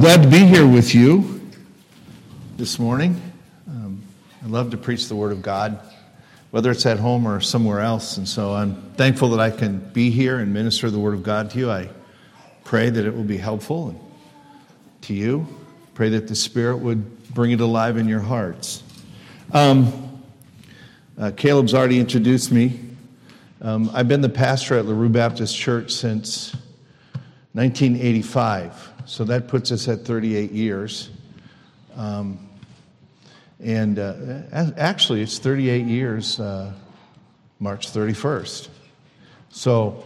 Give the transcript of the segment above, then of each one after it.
Glad to be here with you this morning. Um, I love to preach the Word of God, whether it's at home or somewhere else. And so I'm thankful that I can be here and minister the Word of God to you. I pray that it will be helpful to you. Pray that the Spirit would bring it alive in your hearts. Um, uh, Caleb's already introduced me. Um, I've been the pastor at LaRue Baptist Church since 1985. So that puts us at 38 years. Um, and uh, actually, it's 38 years, uh, March 31st. So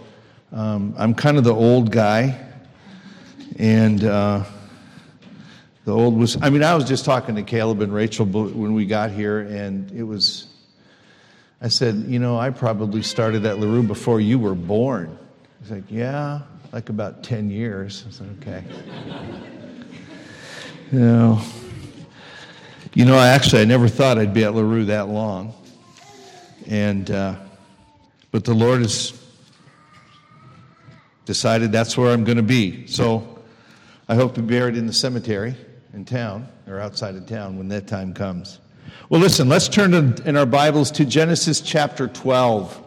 um, I'm kind of the old guy. And uh, the old was, I mean, I was just talking to Caleb and Rachel when we got here, and it was, I said, you know, I probably started at LaRue before you were born. He's like, yeah like about 10 years. I said, okay. you know, you know, actually, I never thought I'd be at LaRue that long. And, uh, but the Lord has decided that's where I'm going to be. So I hope to be buried in the cemetery in town or outside of town when that time comes. Well, listen, let's turn in our Bibles to Genesis chapter 12.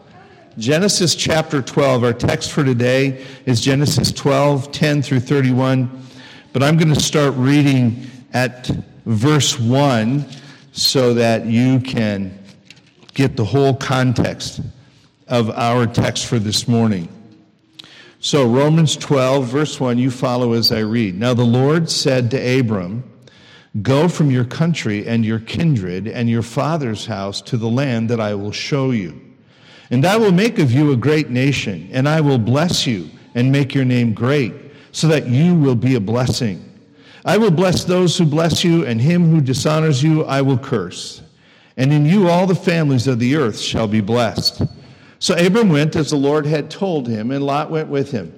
Genesis chapter 12. Our text for today is Genesis 12, 10 through 31. But I'm going to start reading at verse 1 so that you can get the whole context of our text for this morning. So, Romans 12, verse 1, you follow as I read. Now the Lord said to Abram, Go from your country and your kindred and your father's house to the land that I will show you. And I will make of you a great nation, and I will bless you and make your name great, so that you will be a blessing. I will bless those who bless you, and him who dishonors you I will curse. And in you all the families of the earth shall be blessed. So Abram went as the Lord had told him, and Lot went with him.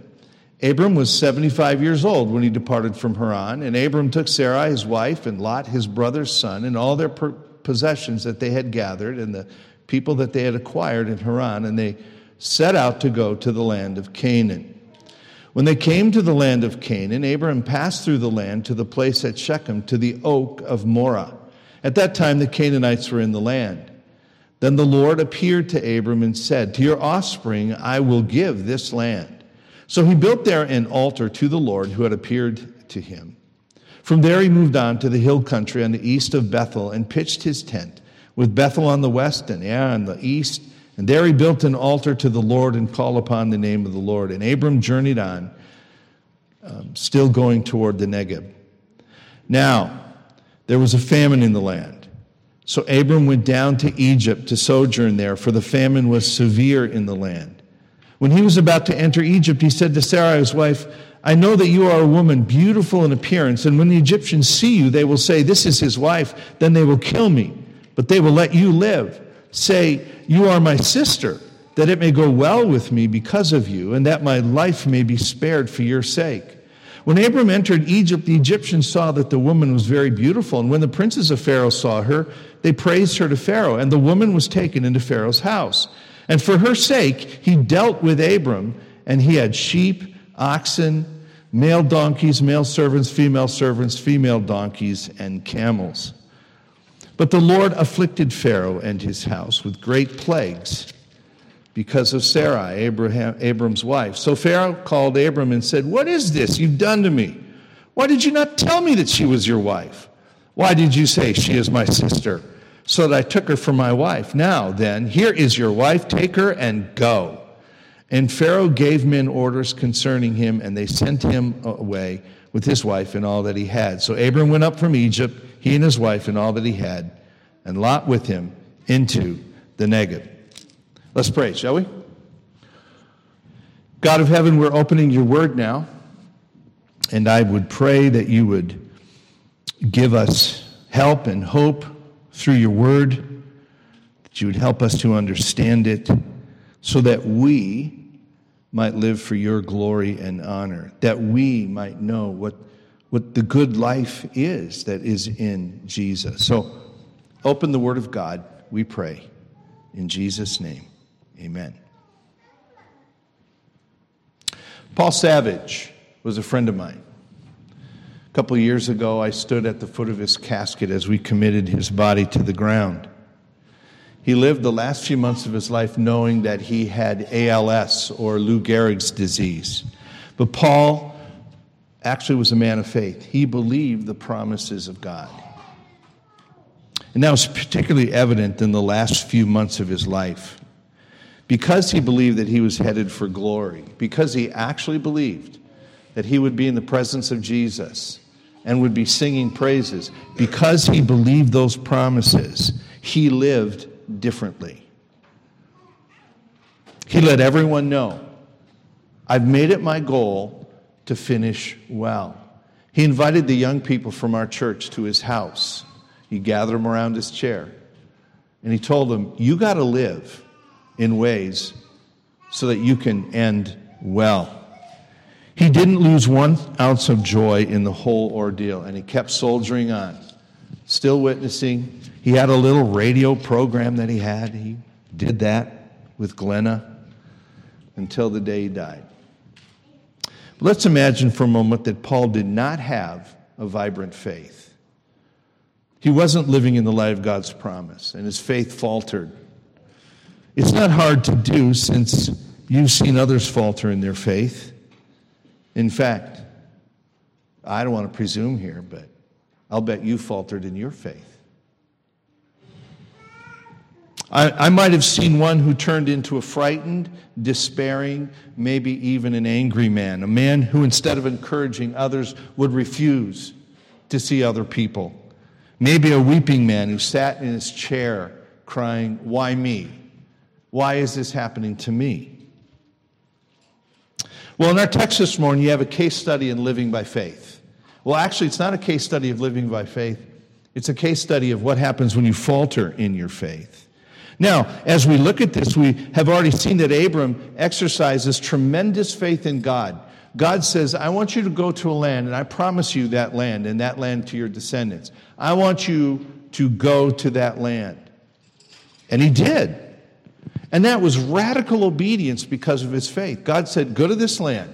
Abram was 75 years old when he departed from Haran, and Abram took Sarai his wife, and Lot his brother's son, and all their possessions that they had gathered, and the people that they had acquired in Haran, and they set out to go to the land of Canaan. When they came to the land of Canaan, Abraham passed through the land to the place at Shechem, to the oak of Moreh. At that time, the Canaanites were in the land. Then the Lord appeared to Abram and said, To your offspring I will give this land. So he built there an altar to the Lord who had appeared to him. From there he moved on to the hill country on the east of Bethel and pitched his tent with Bethel on the west and Ai on the east. And there he built an altar to the Lord and called upon the name of the Lord. And Abram journeyed on, um, still going toward the Negeb. Now, there was a famine in the land. So Abram went down to Egypt to sojourn there, for the famine was severe in the land. When he was about to enter Egypt, he said to Sarai, his wife, I know that you are a woman beautiful in appearance, and when the Egyptians see you, they will say, This is his wife, then they will kill me but they will let you live. Say, You are my sister, that it may go well with me because of you, and that my life may be spared for your sake. When Abram entered Egypt, the Egyptians saw that the woman was very beautiful, and when the princes of Pharaoh saw her, they praised her to Pharaoh, and the woman was taken into Pharaoh's house. And for her sake, he dealt with Abram, and he had sheep, oxen, male donkeys, male servants, female servants, female donkeys, and camels. But the Lord afflicted Pharaoh and his house with great plagues because of Sarai, Abraham, Abram's wife. So Pharaoh called Abram and said, What is this you've done to me? Why did you not tell me that she was your wife? Why did you say, She is my sister? So that I took her for my wife. Now then, here is your wife, take her and go. And Pharaoh gave men orders concerning him, and they sent him away with his wife and all that he had. So Abram went up from Egypt he and his wife and all that he had, and Lot with him into the Negeb. Let's pray, shall we? God of heaven, we're opening your word now, and I would pray that you would give us help and hope through your word, that you would help us to understand it, so that we might live for your glory and honor, that we might know what what the good life is that is in Jesus. So open the Word of God, we pray. In Jesus' name, amen. Paul Savage was a friend of mine. A couple years ago, I stood at the foot of his casket as we committed his body to the ground. He lived the last few months of his life knowing that he had ALS or Lou Gehrig's disease. But Paul actually was a man of faith. He believed the promises of God. And that was particularly evident in the last few months of his life. Because he believed that he was headed for glory, because he actually believed that he would be in the presence of Jesus and would be singing praises, because he believed those promises, he lived differently. He let everyone know I've made it my goal to finish well. He invited the young people from our church to his house. He gathered them around his chair and he told them, You got to live in ways so that you can end well. He didn't lose one ounce of joy in the whole ordeal and he kept soldiering on, still witnessing, he had a little radio program that he had. He did that with Glenna until the day he died. Let's imagine for a moment that Paul did not have a vibrant faith. He wasn't living in the light of God's promise, and his faith faltered. It's not hard to do since you've seen others falter in their faith. In fact, I don't want to presume here, but I'll bet you faltered in your faith. I, I might have seen one who turned into a frightened, despairing, maybe even an angry man, a man who, instead of encouraging others, would refuse to see other people. Maybe a weeping man who sat in his chair crying, Why me? Why is this happening to me? Well, in our text this morning, you have a case study in living by faith. Well, actually, it's not a case study of living by faith, it's a case study of what happens when you falter in your faith. Now, as we look at this, we have already seen that Abram exercises tremendous faith in God. God says, I want you to go to a land, and I promise you that land, and that land to your descendants. I want you to go to that land. And he did. And that was radical obedience because of his faith. God said, Go to this land.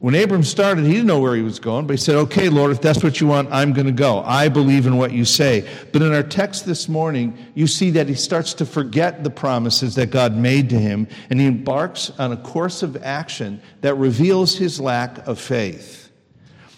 When Abram started, he didn't know where he was going, but he said, Okay, Lord, if that's what you want, I'm going to go. I believe in what you say. But in our text this morning, you see that he starts to forget the promises that God made to him, and he embarks on a course of action that reveals his lack of faith.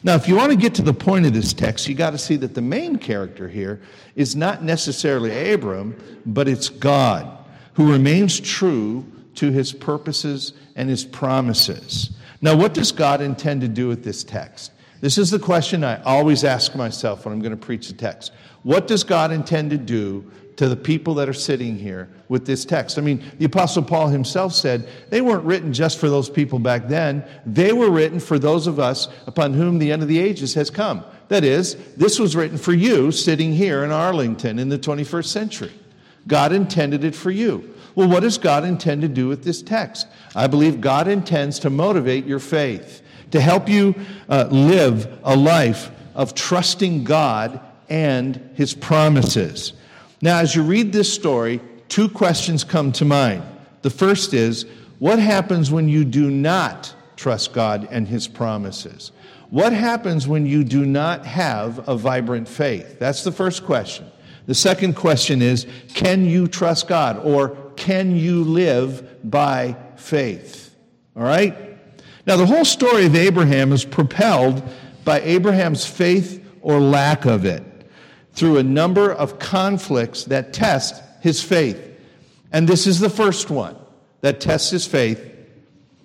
Now, if you want to get to the point of this text, you got to see that the main character here is not necessarily Abram, but it's God, who remains true to his purposes and his promises. Now, what does God intend to do with this text? This is the question I always ask myself when I'm going to preach the text. What does God intend to do to the people that are sitting here with this text? I mean, the Apostle Paul himself said they weren't written just for those people back then, they were written for those of us upon whom the end of the ages has come. That is, this was written for you sitting here in Arlington in the 21st century. God intended it for you. Well, what does God intend to do with this text? I believe God intends to motivate your faith, to help you uh, live a life of trusting God and His promises. Now, as you read this story, two questions come to mind. The first is what happens when you do not trust God and His promises? What happens when you do not have a vibrant faith? That's the first question. The second question is can you trust God or can you live by faith? All right? Now, the whole story of Abraham is propelled by Abraham's faith or lack of it through a number of conflicts that test his faith. And this is the first one that tests his faith.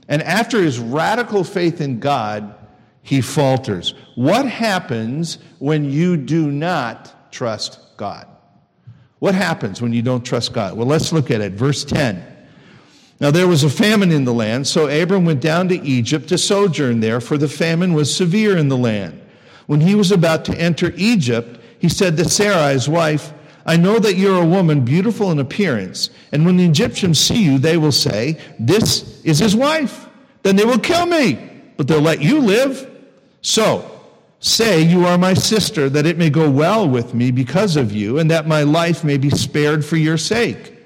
And after his radical faith in God, he falters. What happens when you do not trust God? What happens when you don't trust God? Well, let's look at it. Verse 10. Now there was a famine in the land, so Abram went down to Egypt to sojourn there, for the famine was severe in the land. When he was about to enter Egypt, he said to Sarai, his wife, I know that you're a woman beautiful in appearance, and when the Egyptians see you, they will say, This is his wife. Then they will kill me, but they'll let you live. So Say, You are my sister, that it may go well with me because of you, and that my life may be spared for your sake.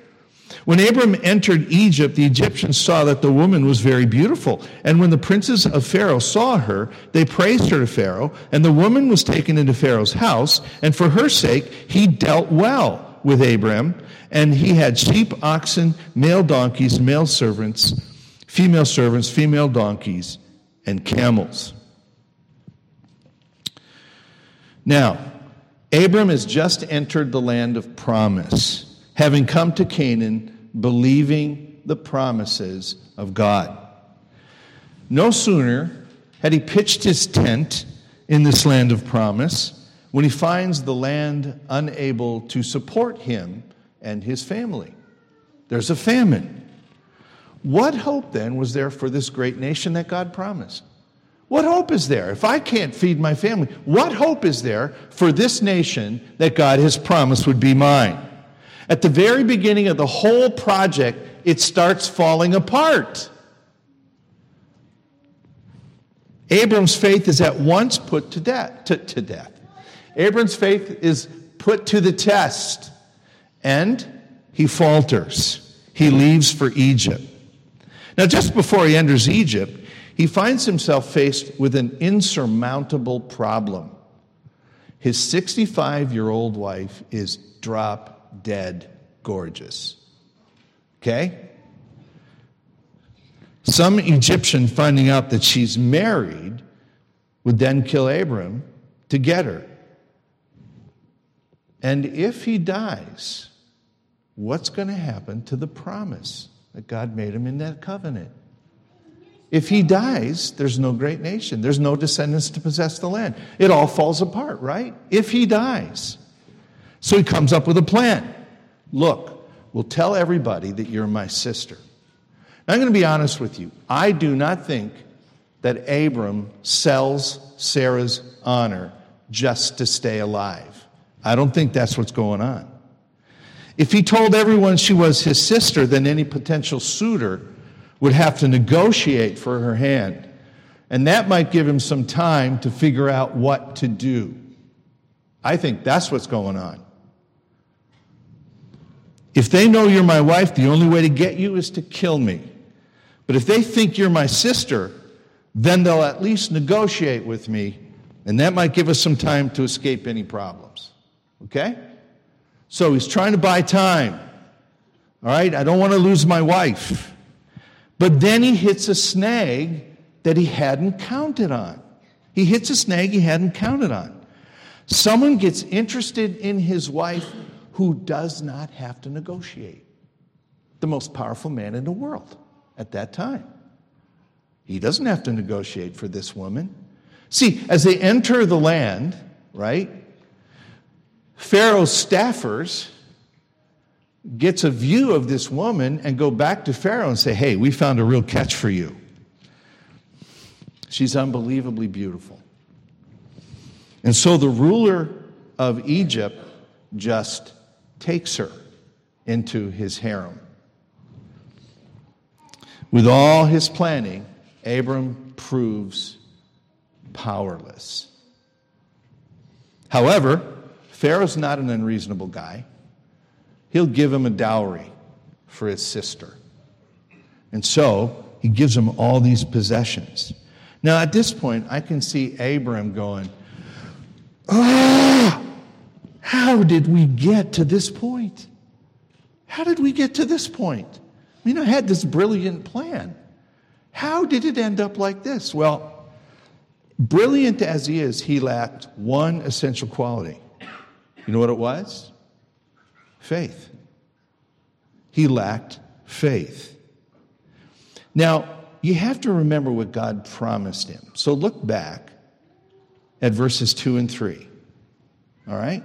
When Abram entered Egypt, the Egyptians saw that the woman was very beautiful. And when the princes of Pharaoh saw her, they praised her to Pharaoh. And the woman was taken into Pharaoh's house. And for her sake, he dealt well with Abram. And he had sheep, oxen, male donkeys, male servants, female servants, female donkeys, and camels. Now, Abram has just entered the land of promise having come to Canaan, believing the promises of God. No sooner had he pitched his tent in this land of promise when he finds the land unable to support him and his family. There's a famine. What hope then was there for this great nation that God promised? What hope is there? If I can't feed my family, what hope is there for this nation that God has promised would be mine? At the very beginning of the whole project, it starts falling apart. Abram's faith is at once put to death. To, to death. Abram's faith is put to the test, and he falters. He leaves for Egypt. Now, just before he enters Egypt, he finds himself faced with an insurmountable problem. His 65 year old wife is drop dead gorgeous. Okay? Some Egyptian finding out that she's married would then kill Abram to get her. And if he dies, what's going to happen to the promise that God made him in that covenant? If he dies, there's no great nation. There's no descendants to possess the land. It all falls apart, right? If he dies. So he comes up with a plan. Look, we'll tell everybody that you're my sister. Now, I'm going to be honest with you. I do not think that Abram sells Sarah's honor just to stay alive. I don't think that's what's going on. If he told everyone she was his sister, then any potential suitor would have to negotiate for her hand. And that might give him some time to figure out what to do. I think that's what's going on. If they know you're my wife, the only way to get you is to kill me. But if they think you're my sister, then they'll at least negotiate with me, and that might give us some time to escape any problems. Okay? So he's trying to buy time. All right? I don't want to lose my wife. But then he hits a snag that he hadn't counted on. He hits a snag he hadn't counted on. Someone gets interested in his wife who does not have to negotiate. The most powerful man in the world at that time. He doesn't have to negotiate for this woman. See, as they enter the land, right, Pharaoh's staffers gets a view of this woman and go back to Pharaoh and say, "Hey, we found a real catch for you. She's unbelievably beautiful." And so the ruler of Egypt just takes her into his harem. With all his planning, Abram proves powerless. However, Pharaoh's not an unreasonable guy. He'll give him a dowry for his sister. And so he gives him all these possessions. Now, at this point, I can see Abram going, Ah! How did we get to this point? How did we get to this point? I mean, I had this brilliant plan. How did it end up like this? Well, brilliant as he is, he lacked one essential quality. You know what it was? Faith. He lacked faith. Now, you have to remember what God promised him. So look back at verses 2 and 3. All right?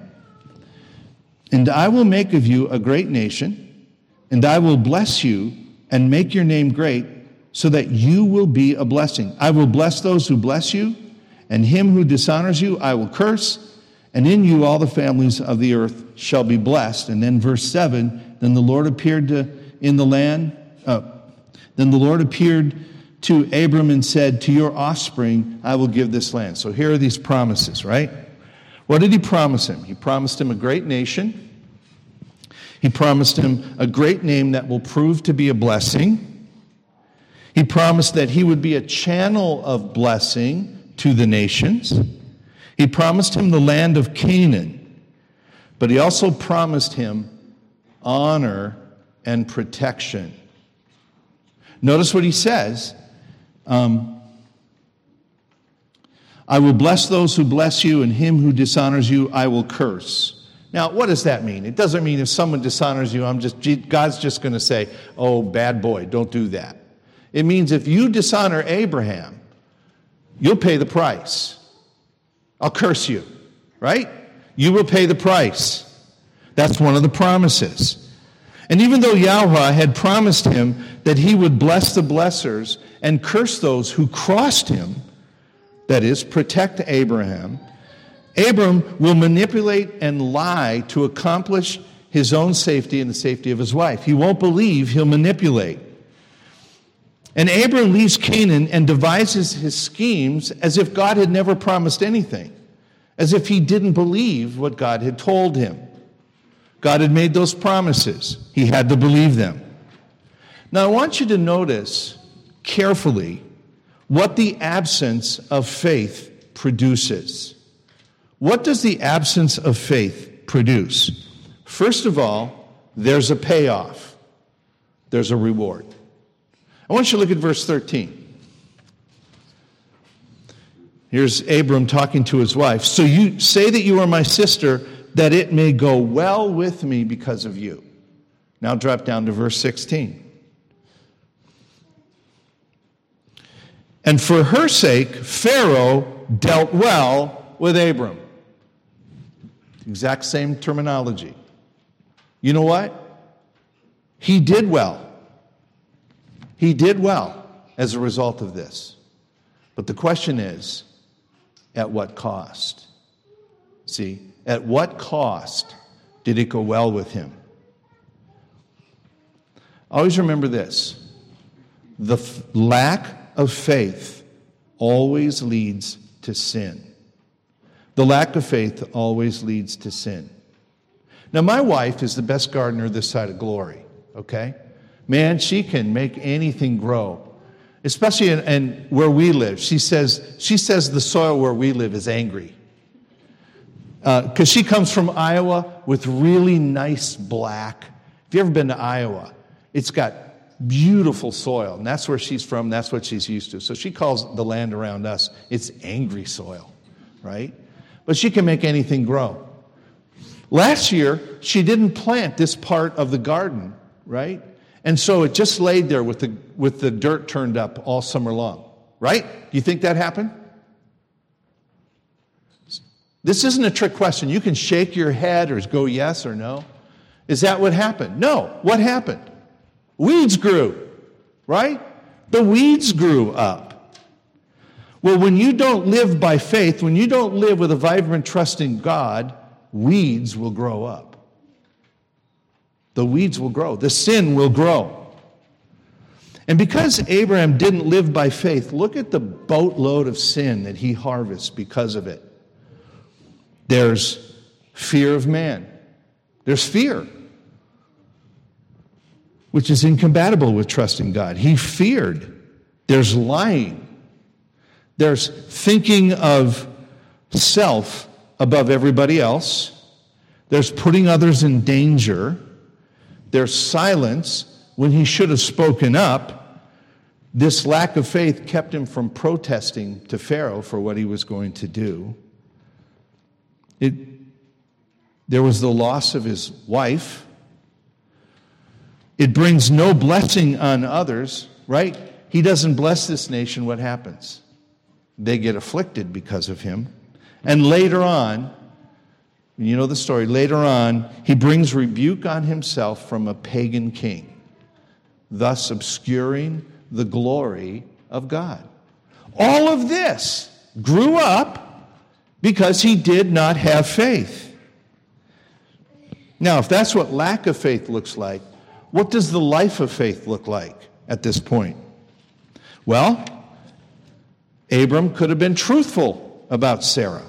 And I will make of you a great nation, and I will bless you and make your name great, so that you will be a blessing. I will bless those who bless you, and him who dishonors you I will curse, and in you all the families of the earth shall be blessed. And then verse 7 Then the Lord appeared to, in the land, uh, then the Lord appeared to Abram and said, To your offspring I will give this land. So here are these promises, right? What did he promise him? He promised him a great nation. He promised him a great name that will prove to be a blessing. He promised that he would be a channel of blessing to the nations. He promised him the land of Canaan, but he also promised him honor and protection. Notice what he says. Um, I will bless those who bless you, and him who dishonors you, I will curse. Now, what does that mean? It doesn't mean if someone dishonors you, I'm just God's just going to say, "Oh, bad boy, don't do that." It means if you dishonor Abraham, you'll pay the price. I'll curse you, right? You will pay the price. That's one of the promises. And even though Yahweh had promised him that he would bless the blessers and curse those who crossed him, that is, protect Abraham, Abram will manipulate and lie to accomplish his own safety and the safety of his wife. He won't believe, he'll manipulate. And Abram leaves Canaan and devises his schemes as if God had never promised anything, as if he didn't believe what God had told him. God had made those promises, he had to believe them. Now, I want you to notice carefully what the absence of faith produces. What does the absence of faith produce? First of all, there's a payoff, there's a reward. I want you to look at verse 13. Here's Abram talking to his wife. So you say that you are my sister, that it may go well with me because of you. Now drop down to verse 16. And for her sake, Pharaoh dealt well with Abram. Exact same terminology. You know what? He did well. He did well as a result of this. But the question is at what cost? See, at what cost did it go well with him? Always remember this the f- lack of faith always leads to sin. The lack of faith always leads to sin. Now, my wife is the best gardener this side of glory, okay? Man, she can make anything grow, especially in, in where we live. She says, she says the soil where we live is angry. Because uh, she comes from Iowa with really nice black. If you ever been to Iowa, it's got beautiful soil, and that's where she's from. That's what she's used to. So she calls the land around us, it's angry soil, right? But she can make anything grow. Last year, she didn't plant this part of the garden, right? And so it just laid there with the, with the dirt turned up all summer long, right? Do you think that happened? This isn't a trick question. You can shake your head or go yes or no. Is that what happened? No. What happened? Weeds grew, right? The weeds grew up. Well, when you don't live by faith, when you don't live with a vibrant trust in God, weeds will grow up the weeds will grow, the sin will grow. And because Abraham didn't live by faith, look at the boatload of sin that he harvests because of it. There's fear of man, there's fear, which is incompatible with trusting God. He feared. There's lying, there's thinking of self above everybody else, there's putting others in danger There's silence when he should have spoken up, this lack of faith kept him from protesting to Pharaoh for what he was going to do. It, there was the loss of his wife. It brings no blessing on others, right? He doesn't bless this nation, what happens? They get afflicted because of him. And later on, you know the story. Later on, he brings rebuke on himself from a pagan king, thus obscuring the glory of God. All of this grew up because he did not have faith. Now, if that's what lack of faith looks like, what does the life of faith look like at this point? Well, Abram could have been truthful about Sarah.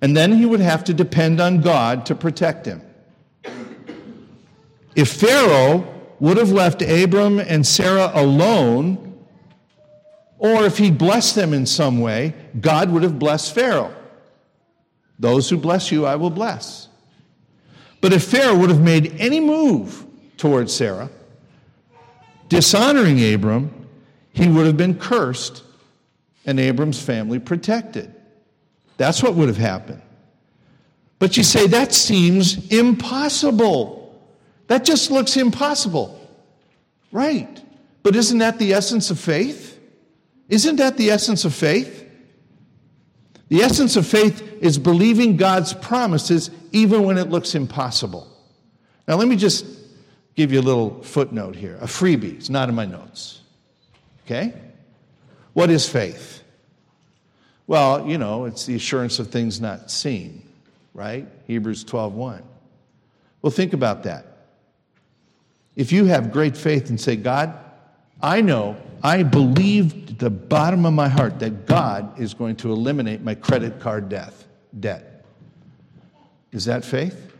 And then he would have to depend on God to protect him. If Pharaoh would have left Abram and Sarah alone, or if he blessed them in some way, God would have blessed Pharaoh. Those who bless you, I will bless. But if Pharaoh would have made any move towards Sarah, dishonoring Abram, he would have been cursed and Abram's family protected. That's what would have happened. But you say, that seems impossible. That just looks impossible. Right. But isn't that the essence of faith? Isn't that the essence of faith? The essence of faith is believing God's promises even when it looks impossible. Now, let me just give you a little footnote here a freebie. It's not in my notes. Okay? What is faith? Well, you know, it's the assurance of things not seen, right? Hebrews 12:1. Well, think about that. If you have great faith and say, God, I know, I believe the bottom of my heart that God is going to eliminate my credit card death, debt. Is that faith?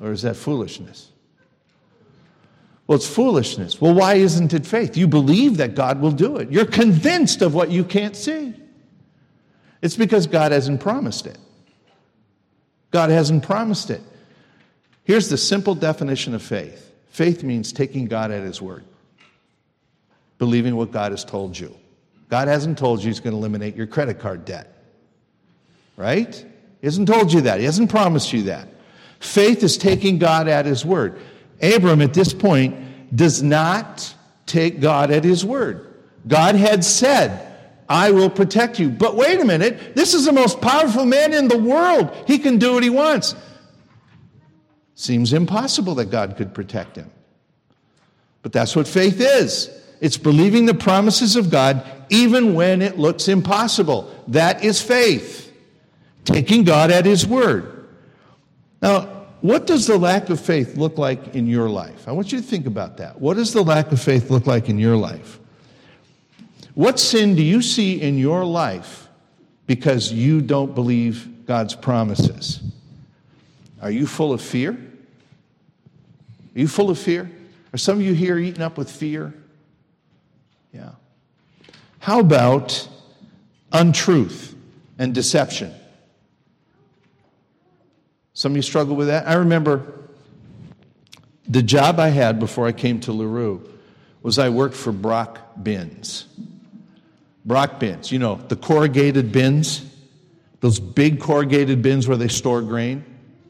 Or is that foolishness? Well, it's foolishness. Well, why isn't it faith? You believe that God will do it. You're convinced of what you can't see. It's because God hasn't promised it. God hasn't promised it. Here's the simple definition of faith faith means taking God at His word, believing what God has told you. God hasn't told you He's going to eliminate your credit card debt, right? He hasn't told you that, He hasn't promised you that. Faith is taking God at His word. Abram, at this point, does not take God at his word. God had said, I will protect you. But wait a minute, this is the most powerful man in the world. He can do what he wants. Seems impossible that God could protect him. But that's what faith is it's believing the promises of God even when it looks impossible. That is faith, taking God at his word. Now, what does the lack of faith look like in your life? I want you to think about that. What does the lack of faith look like in your life? What sin do you see in your life because you don't believe God's promises? Are you full of fear? Are you full of fear? Are some of you here eaten up with fear? Yeah. How about untruth and deception? Some of you struggle with that. I remember the job I had before I came to LaRue was I worked for Brock Bins. Brock Bins, you know, the corrugated bins, those big corrugated bins where they store grain.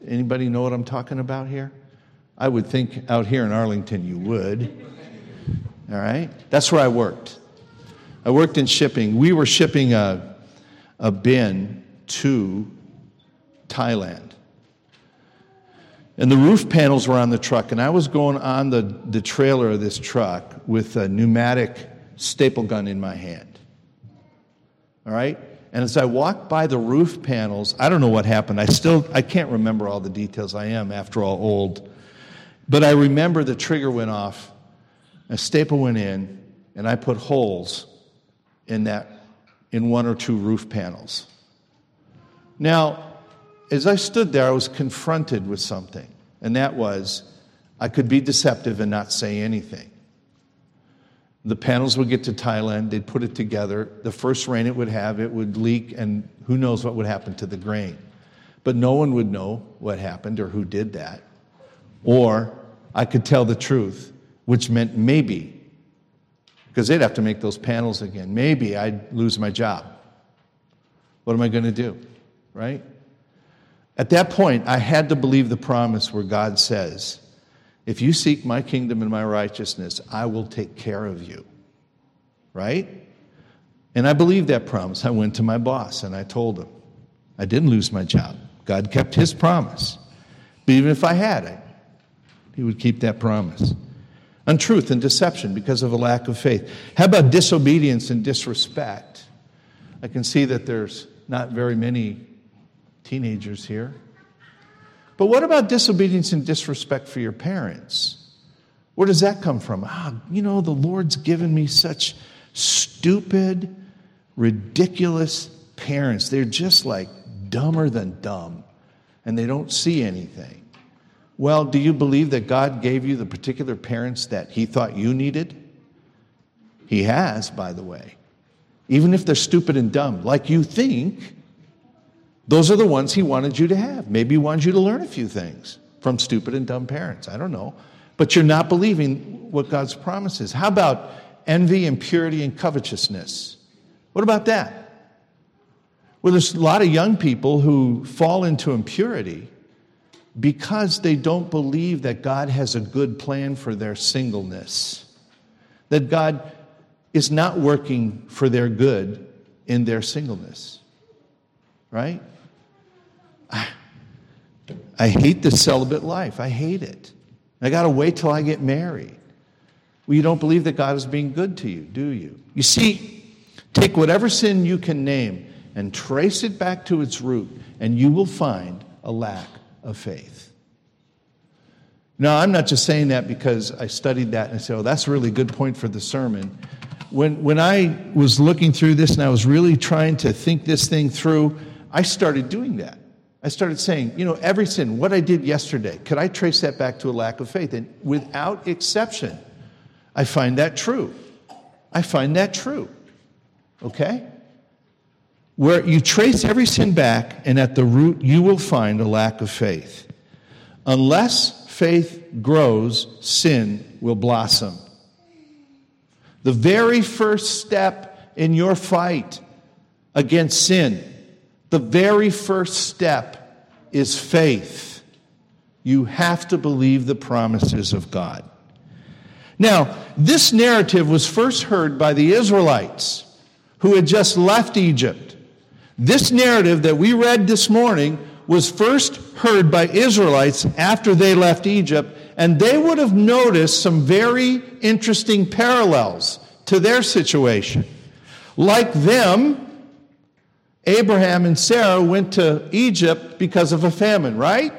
Anybody know what I'm talking about here? I would think out here in Arlington you would. All right? That's where I worked. I worked in shipping. We were shipping a, a bin to Thailand. And the roof panels were on the truck, and I was going on the, the trailer of this truck with a pneumatic staple gun in my hand. All right? And as I walked by the roof panels, I don't know what happened. I still I can't remember all the details. I am, after all, old. But I remember the trigger went off, a staple went in, and I put holes in that in one or two roof panels. Now, as I stood there, I was confronted with something, and that was I could be deceptive and not say anything. The panels would get to Thailand, they'd put it together. The first rain it would have, it would leak, and who knows what would happen to the grain. But no one would know what happened or who did that. Or I could tell the truth, which meant maybe, because they'd have to make those panels again. Maybe I'd lose my job. What am I going to do? Right? At that point, I had to believe the promise where God says, If you seek my kingdom and my righteousness, I will take care of you. Right? And I believed that promise. I went to my boss and I told him, I didn't lose my job. God kept his promise. But even if I had he would keep that promise. Untruth and deception because of a lack of faith. How about disobedience and disrespect? I can see that there's not very many teenagers here. But what about disobedience and disrespect for your parents? Where does that come from? Ah, you know, the Lord's given me such stupid, ridiculous parents. They're just like dumber than dumb, and they don't see anything. Well, do you believe that God gave you the particular parents that He thought you needed? He has, by the way. Even if they're stupid and dumb, like you think, those are the ones He wanted you to have. Maybe He wanted you to learn a few things from stupid and dumb parents. I don't know. But you're not believing what God's promise is. How about envy, impurity, and covetousness? What about that? Well, there's a lot of young people who fall into impurity because they don't believe that God has a good plan for their singleness, that God is not working for their good in their singleness. Right? I, I hate the celibate life. I hate it. I got to wait till I get married. Well, you don't believe that God is being good to you, do you? You see, take whatever sin you can name and trace it back to its root, and you will find a lack of faith. Now, I'm not just saying that because I studied that and I said, oh, that's a really good point for the sermon. When, when I was looking through this and I was really trying to think this thing through, I started doing that. I started saying, you know, every sin, what I did yesterday, could I trace that back to a lack of faith? And without exception, I find that true. I find that true. Okay? Where you trace every sin back, and at the root, you will find a lack of faith. Unless faith grows, sin will blossom. The very first step in your fight against sin, the very first step is faith. You have to believe the promises of God. Now, this narrative was first heard by the Israelites who had just left Egypt. This narrative that we read this morning was first heard by Israelites after they left Egypt, and they would have noticed some very interesting parallels to their situation. Like them, Abraham and Sarah went to Egypt because of a famine, right?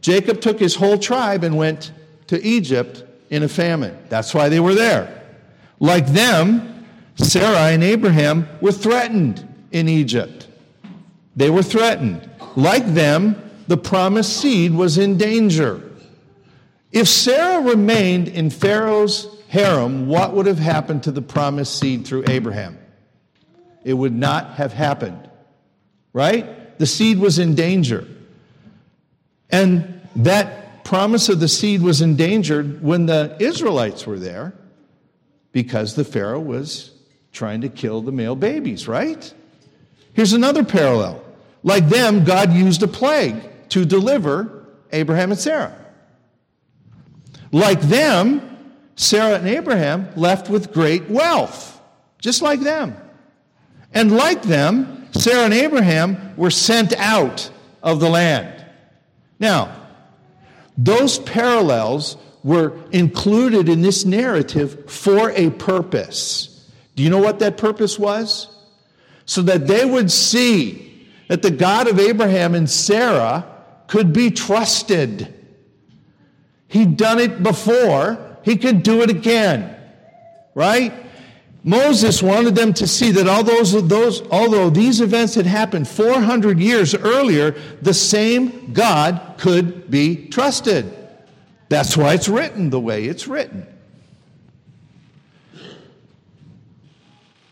Jacob took his whole tribe and went to Egypt in a famine. That's why they were there. Like them, Sarah and Abraham were threatened in Egypt. They were threatened. Like them, the promised seed was in danger. If Sarah remained in Pharaoh's harem, what would have happened to the promised seed through Abraham? It would not have happened. Right? The seed was in danger. And that promise of the seed was endangered when the Israelites were there because the Pharaoh was trying to kill the male babies, right? Here's another parallel. Like them, God used a plague to deliver Abraham and Sarah. Like them, Sarah and Abraham left with great wealth, just like them. And like them, Sarah and Abraham were sent out of the land. Now, those parallels were included in this narrative for a purpose. Do you know what that purpose was? So that they would see that the God of Abraham and Sarah could be trusted. He'd done it before, he could do it again. Right? Moses wanted them to see that those, although these events had happened 400 years earlier, the same God could be trusted. That's why it's written the way it's written.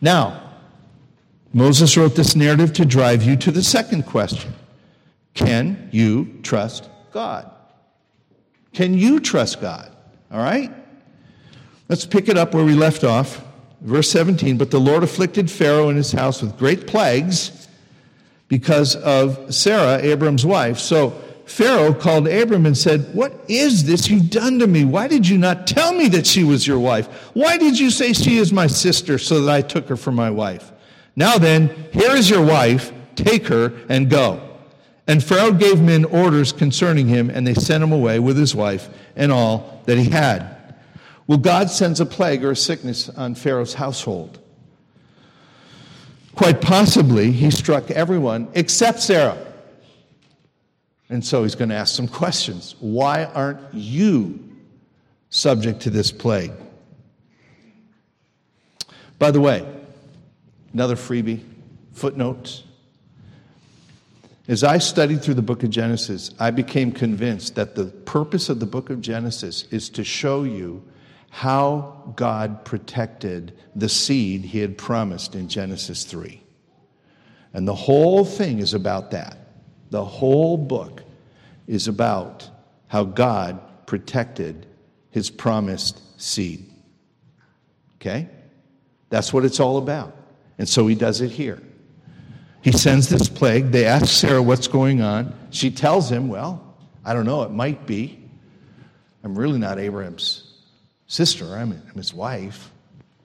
Now, Moses wrote this narrative to drive you to the second question Can you trust God? Can you trust God? All right? Let's pick it up where we left off. Verse 17 But the Lord afflicted Pharaoh and his house with great plagues because of Sarah, Abram's wife. So Pharaoh called Abram and said, What is this you've done to me? Why did you not tell me that she was your wife? Why did you say she is my sister so that I took her for my wife? Now then, here is your wife, take her and go. And Pharaoh gave men orders concerning him, and they sent him away with his wife and all that he had. Well, God sends a plague or a sickness on Pharaoh's household. Quite possibly, he struck everyone except Sarah. And so he's going to ask some questions. Why aren't you subject to this plague? By the way, Another freebie, footnotes. As I studied through the book of Genesis, I became convinced that the purpose of the book of Genesis is to show you how God protected the seed he had promised in Genesis 3. And the whole thing is about that. The whole book is about how God protected his promised seed. Okay? That's what it's all about. And so he does it here. He sends this plague. They ask Sarah what's going on. She tells him, Well, I don't know, it might be. I'm really not Abraham's sister, I'm, his wife.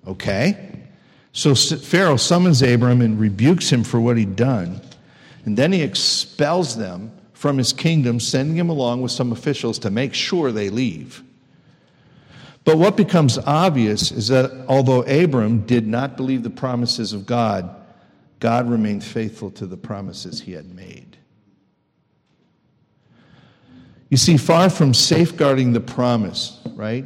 Okay? So Pharaoh summons Abram and rebukes him for what he'd done. And then he expels them from his kingdom, sending him along with some officials to make sure they leave. But what becomes obvious is that although Abram did not believe the promises of God, God remained faithful to the promises he had made. You see, far from safeguarding the promise, right?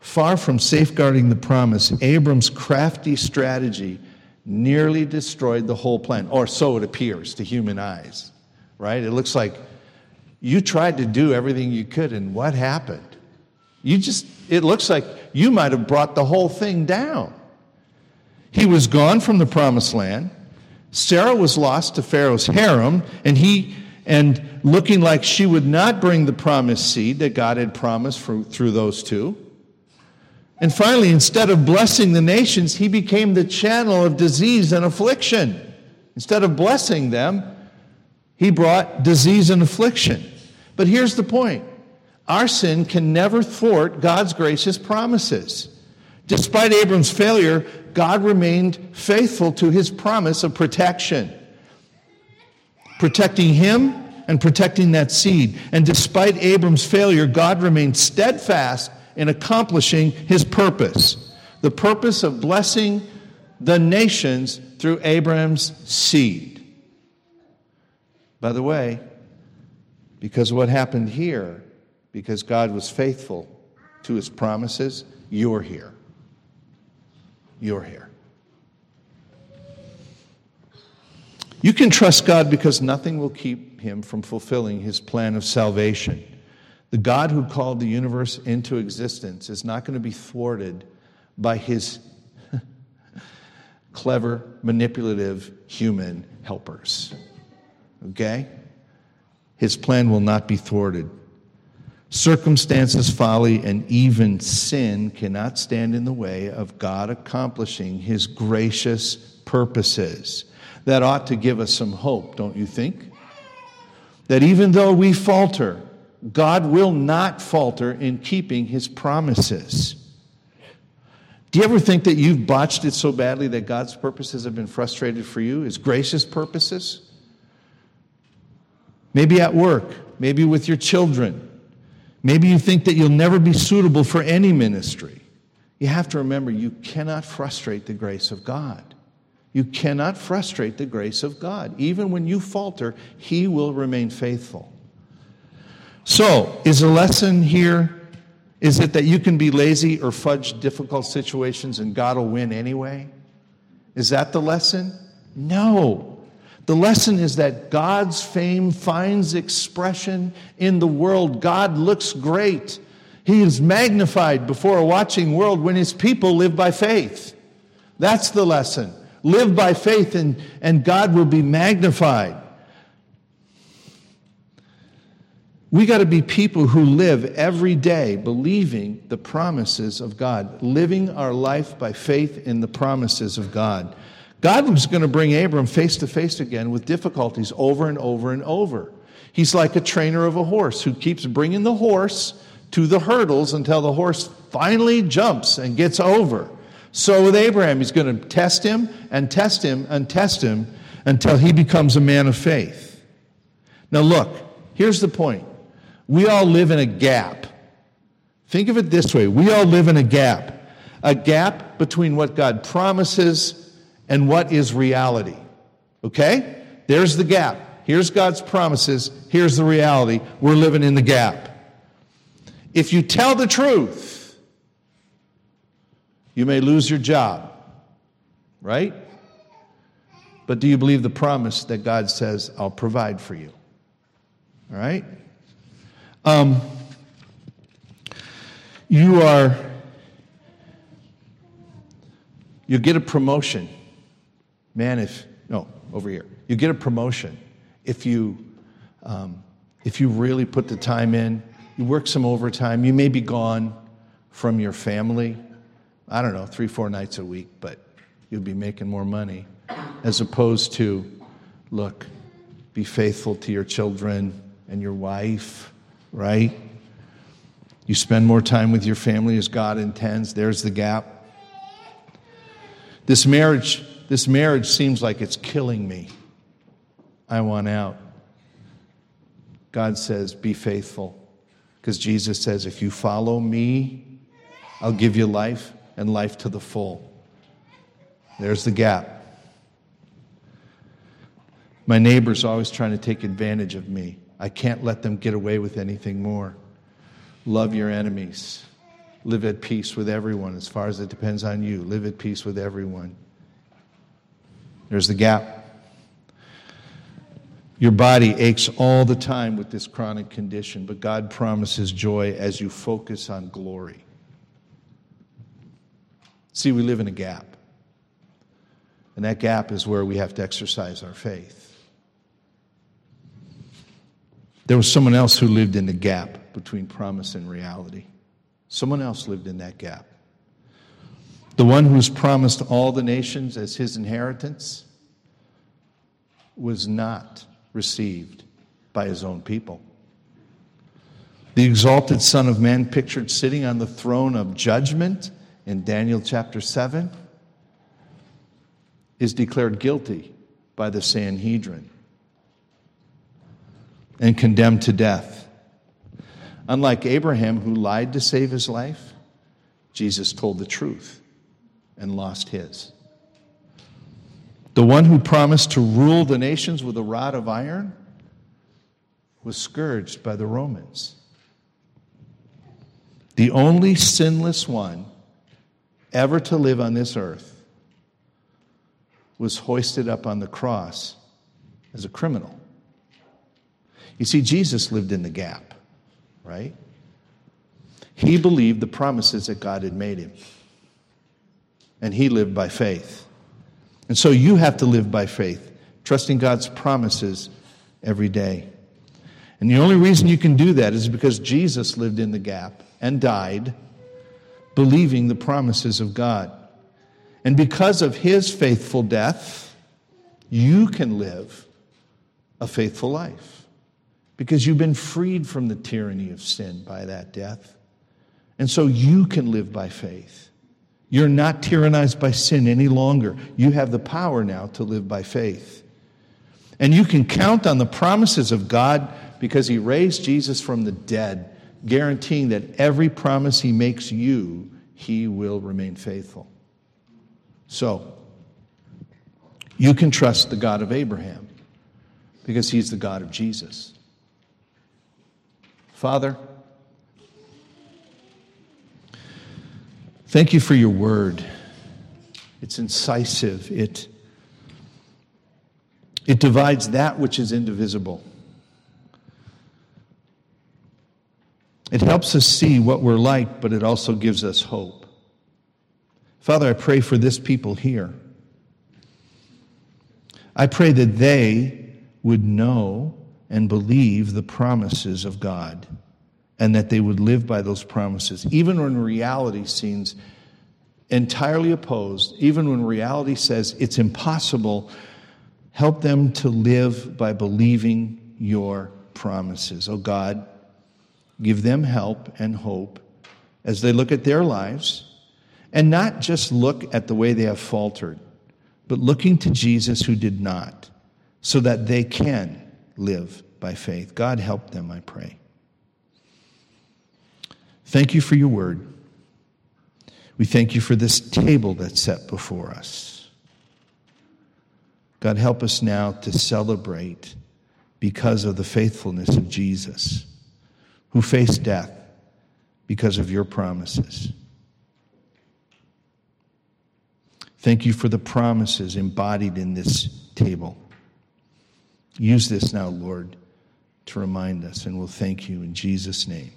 Far from safeguarding the promise, Abram's crafty strategy nearly destroyed the whole plan, or so it appears to human eyes, right? It looks like you tried to do everything you could, and what happened? You just, it looks like you might have brought the whole thing down. He was gone from the promised land. Sarah was lost to Pharaoh's harem, and he, and looking like she would not bring the promised seed that God had promised for, through those two. And finally, instead of blessing the nations, he became the channel of disease and affliction. Instead of blessing them, he brought disease and affliction. But here's the point our sin can never thwart God's gracious promises. Despite Abram's failure, God remained faithful to his promise of protection, protecting him and protecting that seed. And despite Abram's failure, God remained steadfast in accomplishing his purpose the purpose of blessing the nations through Abraham's seed. By the way, because what happened here, because God was faithful to his promises, you're here you're here. You can trust God because nothing will keep him from fulfilling his plan of salvation. The God who called the universe into existence is not going to be thwarted by his clever, manipulative human helpers. Okay? His plan will not be thwarted. Circumstances, folly, and even sin cannot stand in the way of God accomplishing his gracious purposes. That ought to give us some hope, don't you think? That even though we falter, God will not falter in keeping his promises. Do you ever think that you've botched it so badly that God's purposes have been frustrated for you, his gracious purposes? Maybe at work, maybe with your children Maybe you think that you'll never be suitable for any ministry. You have to remember you cannot frustrate the grace of God. You cannot frustrate the grace of God. Even when you falter, He will remain faithful. So, is the lesson here is it that you can be lazy or fudge difficult situations and God will win anyway? Is that the lesson? No. The lesson is that God's fame finds expression in the world. God looks great. He is magnified before a watching world when his people live by faith. That's the lesson. Live by faith, and, and God will be magnified. We got to be people who live every day believing the promises of God, living our life by faith in the promises of God. God was going to bring Abram face to face again with difficulties over and over and over. He's like a trainer of a horse who keeps bringing the horse to the hurdles until the horse finally jumps and gets over. So with Abraham, he's going to test him and test him and test him until he becomes a man of faith. Now, look, here's the point we all live in a gap. Think of it this way we all live in a gap a gap between what God promises and what is reality. Okay? There's the gap. Here's God's promises. Here's the reality. We're living in the gap. If you tell the truth, you may lose your job, right? But do you believe the promise that God says, I'll provide for you? All right? Um, you are, you get a promotion. Man, if, no, over here. You get a promotion if you, um, if you really put the time in. You work some overtime. You may be gone from your family, I don't know, three, four nights a week, but you'll be making more money as opposed to, look, be faithful to your children and your wife, right? You spend more time with your family as God intends. There's the gap. This marriage, this marriage seems like it's killing me. I want out. God says, be faithful. Because Jesus says, if you follow me, I'll give you life and life to the full. There's the gap. My neighbor's always trying to take advantage of me. I can't let them get away with anything more. Love your enemies. Live at peace with everyone as far as it depends on you. Live at peace with everyone. There's the gap. Your body aches all the time with this chronic condition, but God promises joy as you focus on glory. See, we live in a gap. And that gap is where we have to exercise our faith. There was someone else who lived in the gap between promise and reality. Someone else lived in that gap. The one who was promised all the nations as his inheritance was not received by his own people. The exalted Son of Man, pictured sitting on the throne of judgment in Daniel chapter 7, is declared guilty by the Sanhedrin and condemned to death. Unlike Abraham, who lied to save his life, Jesus told the truth and lost his. The one who promised to rule the nations with a rod of iron was scourged by the Romans. The only sinless one ever to live on this earth was hoisted up on the cross as a criminal. You see, Jesus lived in the gap, right? He believed the promises that God had made him, and he lived by faith. And so you have to live by faith, trusting God's promises every day. And the only reason you can do that is because Jesus lived in the gap and died, believing the promises of God. And because of his faithful death, you can live a faithful life because you've been freed from the tyranny of sin by that death. And so you can live by faith. You're not tyrannized by sin any longer. You have the power now to live by faith. And you can count on the promises of God because He raised Jesus from the dead, guaranteeing that every promise He makes you, He will remain faithful. So, you can trust the God of Abraham because He's the God of Jesus. Father, thank you for your word. It's incisive. It, it divides that which is indivisible. It helps us see what we're like, but it also gives us hope. Father, I pray for this people here. I pray that they would know and believe the promises of God and that they would live by those promises, even when reality seems entirely opposed, even when reality says it's impossible. Help them to live by believing your promises. Oh God, give them help and hope as they look at their lives and not just look at the way they have faltered, but looking to Jesus who did not, so that they can live by faith. God, help them, I pray. Thank you for your word. We thank you for this table that's set before us. God, help us now to celebrate because of the faithfulness of Jesus, who faced death because of your promises. Thank you for the promises embodied in this table. Use this now, Lord, to remind us, and we'll thank you in Jesus' name.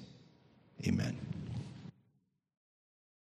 Amen.